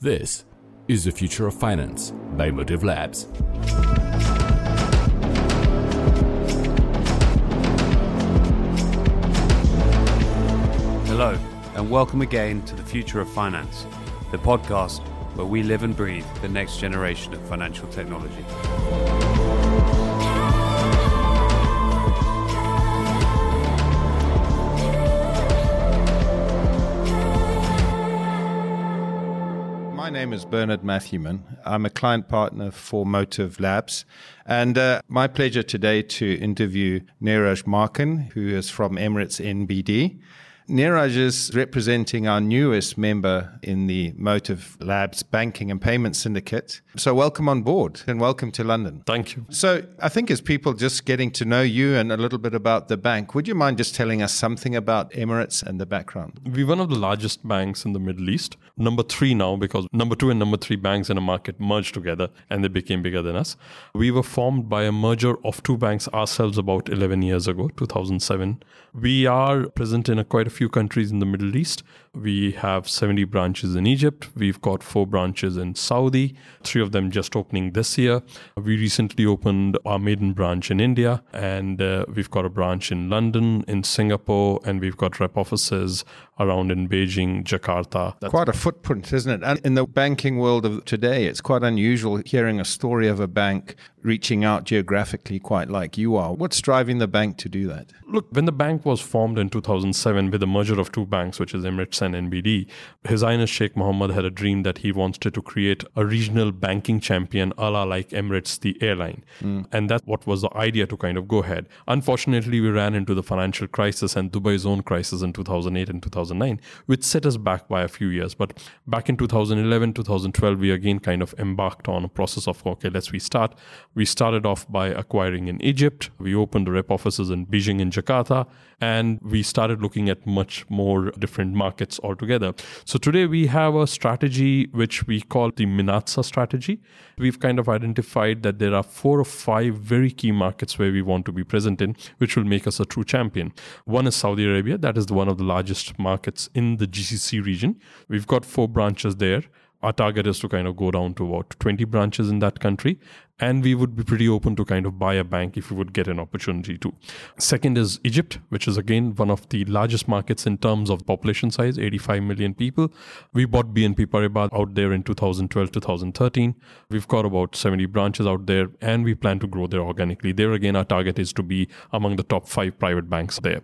This is the future of finance by Motive Labs. Hello, and welcome again to the Future of Finance, the podcast where we live and breathe the next generation of financial technology. Name is Bernard Matthewman. I'm a client partner for Motive Labs. And uh, my pleasure today to interview Neeraj Makin, who is from Emirates NBD. Neeraj is representing our newest member in the Motive Labs Banking and Payment Syndicate. So, welcome on board and welcome to London. Thank you. So, I think as people just getting to know you and a little bit about the bank, would you mind just telling us something about Emirates and the background? We're one of the largest banks in the Middle East. Number three now because number two and number three banks in a market merged together and they became bigger than us. We were formed by a merger of two banks ourselves about 11 years ago, 2007. We are present in a quite a few countries in the Middle East. We have 70 branches in Egypt. We've got four branches in Saudi, three of them just opening this year. We recently opened our maiden branch in India, and uh, we've got a branch in London, in Singapore, and we've got rep offices around in Beijing, Jakarta. That's quite a footprint, isn't it? And in the banking world of today, it's quite unusual hearing a story of a bank reaching out geographically quite like you are. What's driving the bank to do that? Look, when the bank was formed in 2007 with the merger of two banks, which is Emirates and NBD, His Highness Sheikh Mohammed had a dream that he wanted to create a regional banking champion a la like Emirates, the airline. Mm. And that's what was the idea to kind of go ahead. Unfortunately, we ran into the financial crisis and Dubai's own crisis in 2008 and 2009, which set us back by a few years. But back in 2011, 2012, we again kind of embarked on a process of, okay, let's restart. We started off by acquiring in Egypt. We opened the rep offices in Beijing and Jakarta, and we started looking at much more different markets altogether. So today we have a strategy which we call the MENATSA strategy. We've kind of identified that there are four or five very key markets where we want to be present in, which will make us a true champion. One is Saudi Arabia, that is one of the largest markets in the GCC region. We've got four branches there our target is to kind of go down to about 20 branches in that country and we would be pretty open to kind of buy a bank if we would get an opportunity to. Second is egypt which is again one of the largest markets in terms of population size 85 million people. We bought bnp paribas out there in 2012 2013 we've got about 70 branches out there and we plan to grow there organically. There again our target is to be among the top five private banks there.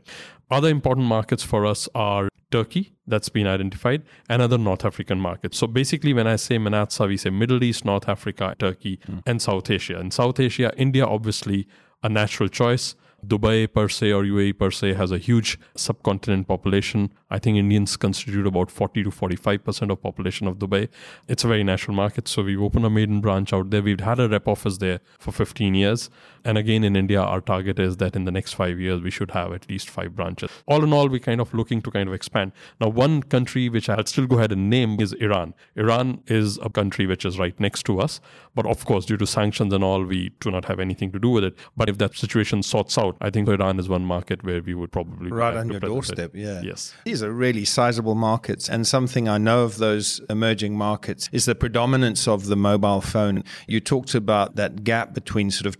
Other important markets for us are Turkey, that's been identified, and other North African markets. So basically, when I say MENATSA, we say Middle East, North Africa, Turkey, mm. and South Asia. In South Asia, India, obviously, a natural choice. Dubai per se or UAE per se has a huge subcontinent population. I think Indians constitute about 40 to 45% of population of Dubai. It's a very natural market. So we've opened a maiden branch out there. We've had a rep office there for 15 years. And again, in India, our target is that in the next five years, we should have at least five branches. All in all, we're kind of looking to kind of expand. Now, one country which I'll still go ahead and name is Iran. Iran is a country which is right next to us. But of course, due to sanctions and all, we do not have anything to do with it. But if that situation sorts out, I think Iran is one market where we would probably right on your doorstep. Yeah. Yes. These are really sizable markets, and something I know of those emerging markets is the predominance of the mobile phone. You talked about that gap between sort of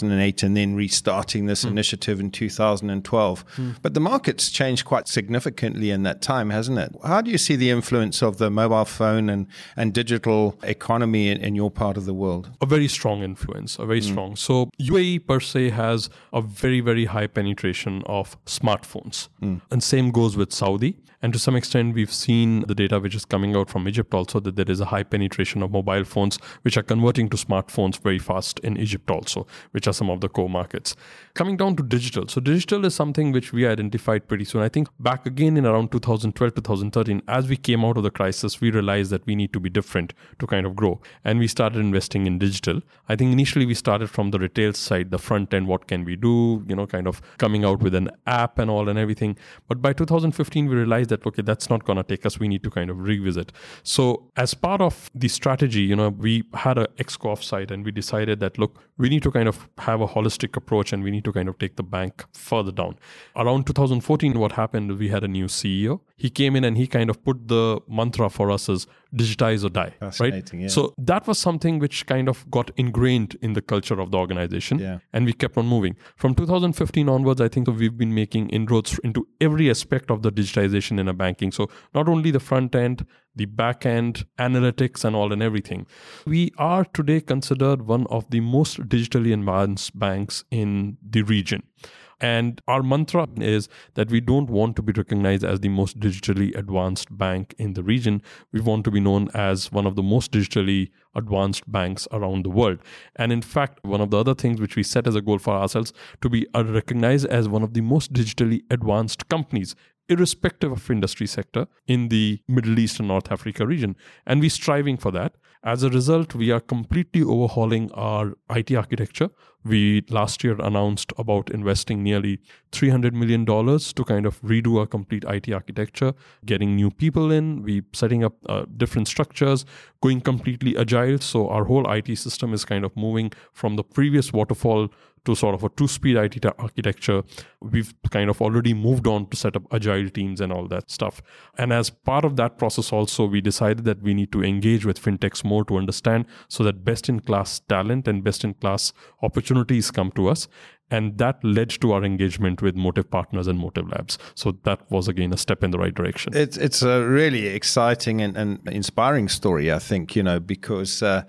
2008 and then restarting this mm. initiative in 2012, mm. but the market's changed quite significantly in that time, hasn't it? How do you see the influence of the mobile phone and and digital economy in, in your part of the world? A very strong influence. A very mm. strong. So UAE per se has a very very high penetration of smartphones. Mm. And same goes with Saudi. And to some extent, we've seen the data which is coming out from Egypt also that there is a high penetration of mobile phones, which are converting to smartphones very fast in Egypt also, which are some of the core markets. Coming down to digital. So, digital is something which we identified pretty soon. I think back again in around 2012, 2013, as we came out of the crisis, we realized that we need to be different to kind of grow. And we started investing in digital. I think initially we started from the retail side, the front end, what can we do, you know, kind of coming out with an app and all and everything. But by 2015, we realized that okay that's not going to take us we need to kind of revisit so as part of the strategy you know we had a exco offsite and we decided that look we need to kind of have a holistic approach and we need to kind of take the bank further down. Around 2014 what happened we had a new ceo he came in and he kind of put the mantra for us as digitize or die. Right. Yeah. So that was something which kind of got ingrained in the culture of the organization, Yeah. and we kept on moving. From 2015 onwards, I think we've been making inroads into every aspect of the digitization in a banking. So not only the front end, the back end, analytics, and all and everything. We are today considered one of the most digitally advanced banks in the region. And our mantra is that we don't want to be recognized as the most digitally advanced bank in the region. We want to be known as one of the most digitally advanced banks around the world. And in fact, one of the other things which we set as a goal for ourselves to be recognized as one of the most digitally advanced companies irrespective of industry sector in the Middle East and North Africa region. And we're striving for that. As a result, we are completely overhauling our IT architecture. We last year announced about investing nearly $300 million to kind of redo our complete IT architecture, getting new people in, we setting up uh, different structures, going completely agile. So our whole IT system is kind of moving from the previous waterfall to sort of a two speed IT architecture. We've kind of already moved on to set up agile teams and all that stuff. And as part of that process, also, we decided that we need to engage with fintechs more to understand so that best in class talent and best in class opportunities come to us. And that led to our engagement with Motive Partners and Motive Labs. So that was again a step in the right direction. It's it's a really exciting and, and inspiring story, I think, you know, because uh,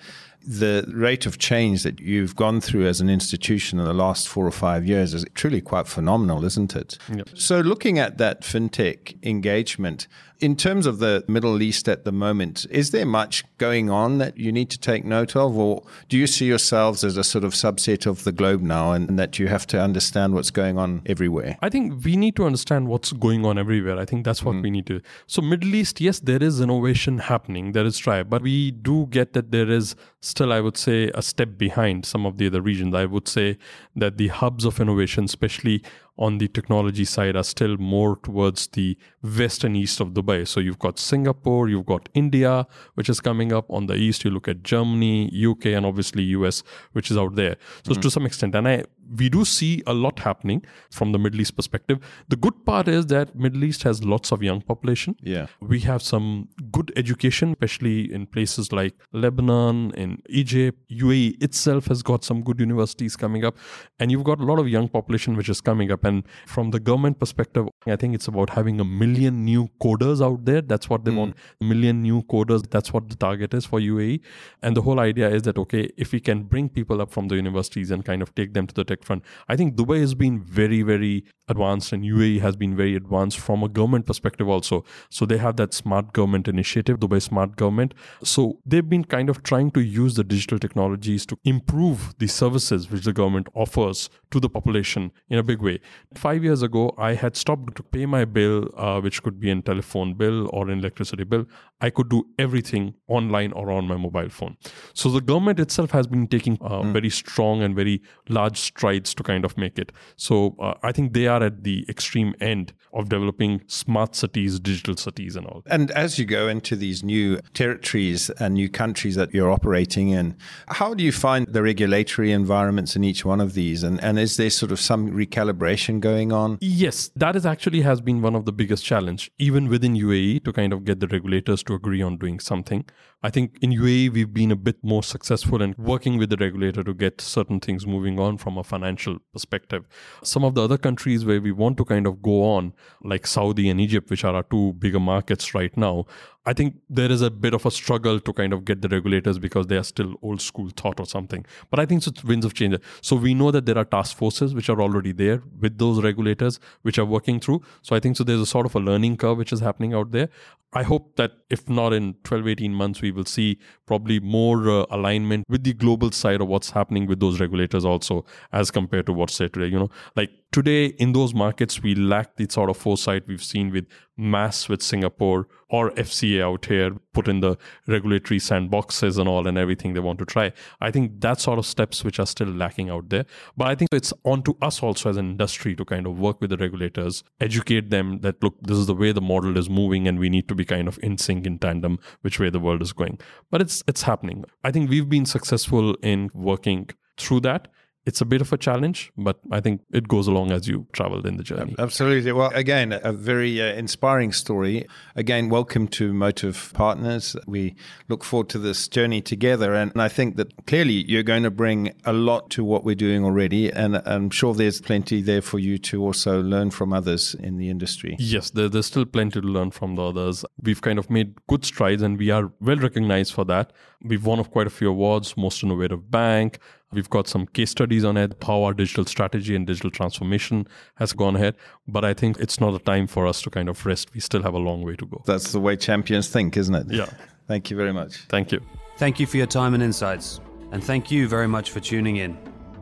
the rate of change that you've gone through as an institution in the last four or five years is truly quite phenomenal, isn't it? Yep. So, looking at that fintech engagement, in terms of the Middle East at the moment, is there much going on that you need to take note of, or do you see yourselves as a sort of subset of the globe now and that you have to understand what's going on everywhere? I think we need to understand what's going on everywhere. I think that's what mm-hmm. we need to. So, Middle East, yes, there is innovation happening, there is try, but we do get that there is still, I would say, a step behind some of the other regions. I would say that the hubs of innovation, especially on the technology side are still more towards the west and east of Dubai. So you've got Singapore, you've got India, which is coming up on the east. You look at Germany, UK, and obviously US, which is out there. So hmm. to some extent, and I we do see a lot happening from the Middle East perspective. The good part is that Middle East has lots of young population. Yeah. We have some good education, especially in places like Lebanon, in Egypt, UAE itself has got some good universities coming up, and you've got a lot of young population which is coming up. And from the government perspective, I think it's about having a million new coders out there. That's what they hmm. want. A million new coders. That's what the target is for UAE. And the whole idea is that okay, if we can bring people up from the universities and kind of take them to the tech front, I think Dubai has been very, very advanced, and UAE has been very advanced from a government perspective also. So they have that smart government initiative, Dubai Smart Government. So they've been kind of trying to use the digital technologies to improve the services which the government offers to the population in a big way. Five years ago, I had stopped to pay my bill, uh, which could be an telephone bill or an electricity bill. I could do everything online or on my mobile phone. So the government itself has been taking uh, very strong and very large strides to kind of make it. So uh, I think they are at the extreme end of developing smart cities, digital cities, and all. And as you go into these new territories and new countries that you're operating in, how do you find the regulatory environments in each one of these? And, and is there sort of some recalibration going on? Yes, that is actually has been one of the biggest challenge, even within UAE, to kind of get the regulators to agree on doing something. I think in UAE we've been a bit more successful in working with the regulator to get certain things moving on from a financial perspective. Some of the other countries where we want to kind of go on, like Saudi and Egypt, which are our two bigger markets right now, I think there is a bit of a struggle to kind of get the regulators because they are still old school thought or something. But I think it's winds of change. So we know that there are task forces which are already there with those regulators which are working through. So I think so there's a sort of a learning curve which is happening out there. I hope that if not in 12, 18 months, we will see probably more uh, alignment with the global side of what's happening with those regulators also as compared to what's there today. You know, like today in those markets, we lack the sort of foresight we've seen with MAS with Singapore or FCA out here, put in the regulatory sandboxes and all and everything they want to try. I think that sort of steps which are still lacking out there. But I think it's on to us also as an industry to kind of work with the regulators, educate them that look, this is the way the model is moving and we need to be kind of in sync in tandem which way the world is going. But it's it's happening. I think we've been successful in working through that it's a bit of a challenge, but I think it goes along as you traveled in the journey. Absolutely. Well, again, a very uh, inspiring story. Again, welcome to Motive Partners. We look forward to this journey together. And I think that clearly you're going to bring a lot to what we're doing already. And I'm sure there's plenty there for you to also learn from others in the industry. Yes, there, there's still plenty to learn from the others. We've kind of made good strides and we are well recognized for that. We've won quite a few awards, most innovative bank, We've got some case studies on it, how our digital strategy and digital transformation has gone ahead. But I think it's not a time for us to kind of rest. We still have a long way to go. That's the way champions think, isn't it? Yeah. Thank you very much. Thank you. Thank you for your time and insights. And thank you very much for tuning in.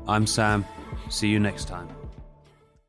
I'm Sam. See you next time.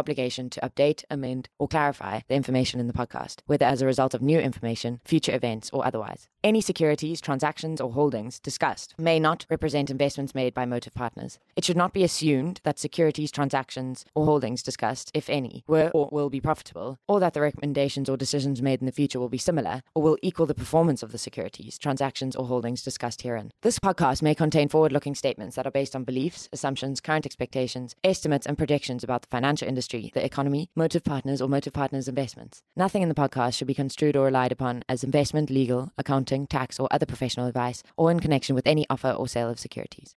obligation to update, amend, or clarify the information in the podcast, whether as a result of new information, future events, or otherwise. Any securities, transactions, or holdings discussed may not represent investments made by Motive Partners. It should not be assumed that securities, transactions, or holdings discussed, if any, were or will be profitable, or that the recommendations or decisions made in the future will be similar or will equal the performance of the securities, transactions, or holdings discussed herein. This podcast may contain forward looking statements that are based on beliefs, assumptions, current expectations, estimates, and predictions about the financial industry the economy, motive partners, or motive partners investments. Nothing in the podcast should be construed or relied upon as investment, legal, accounting, tax, or other professional advice, or in connection with any offer or sale of securities.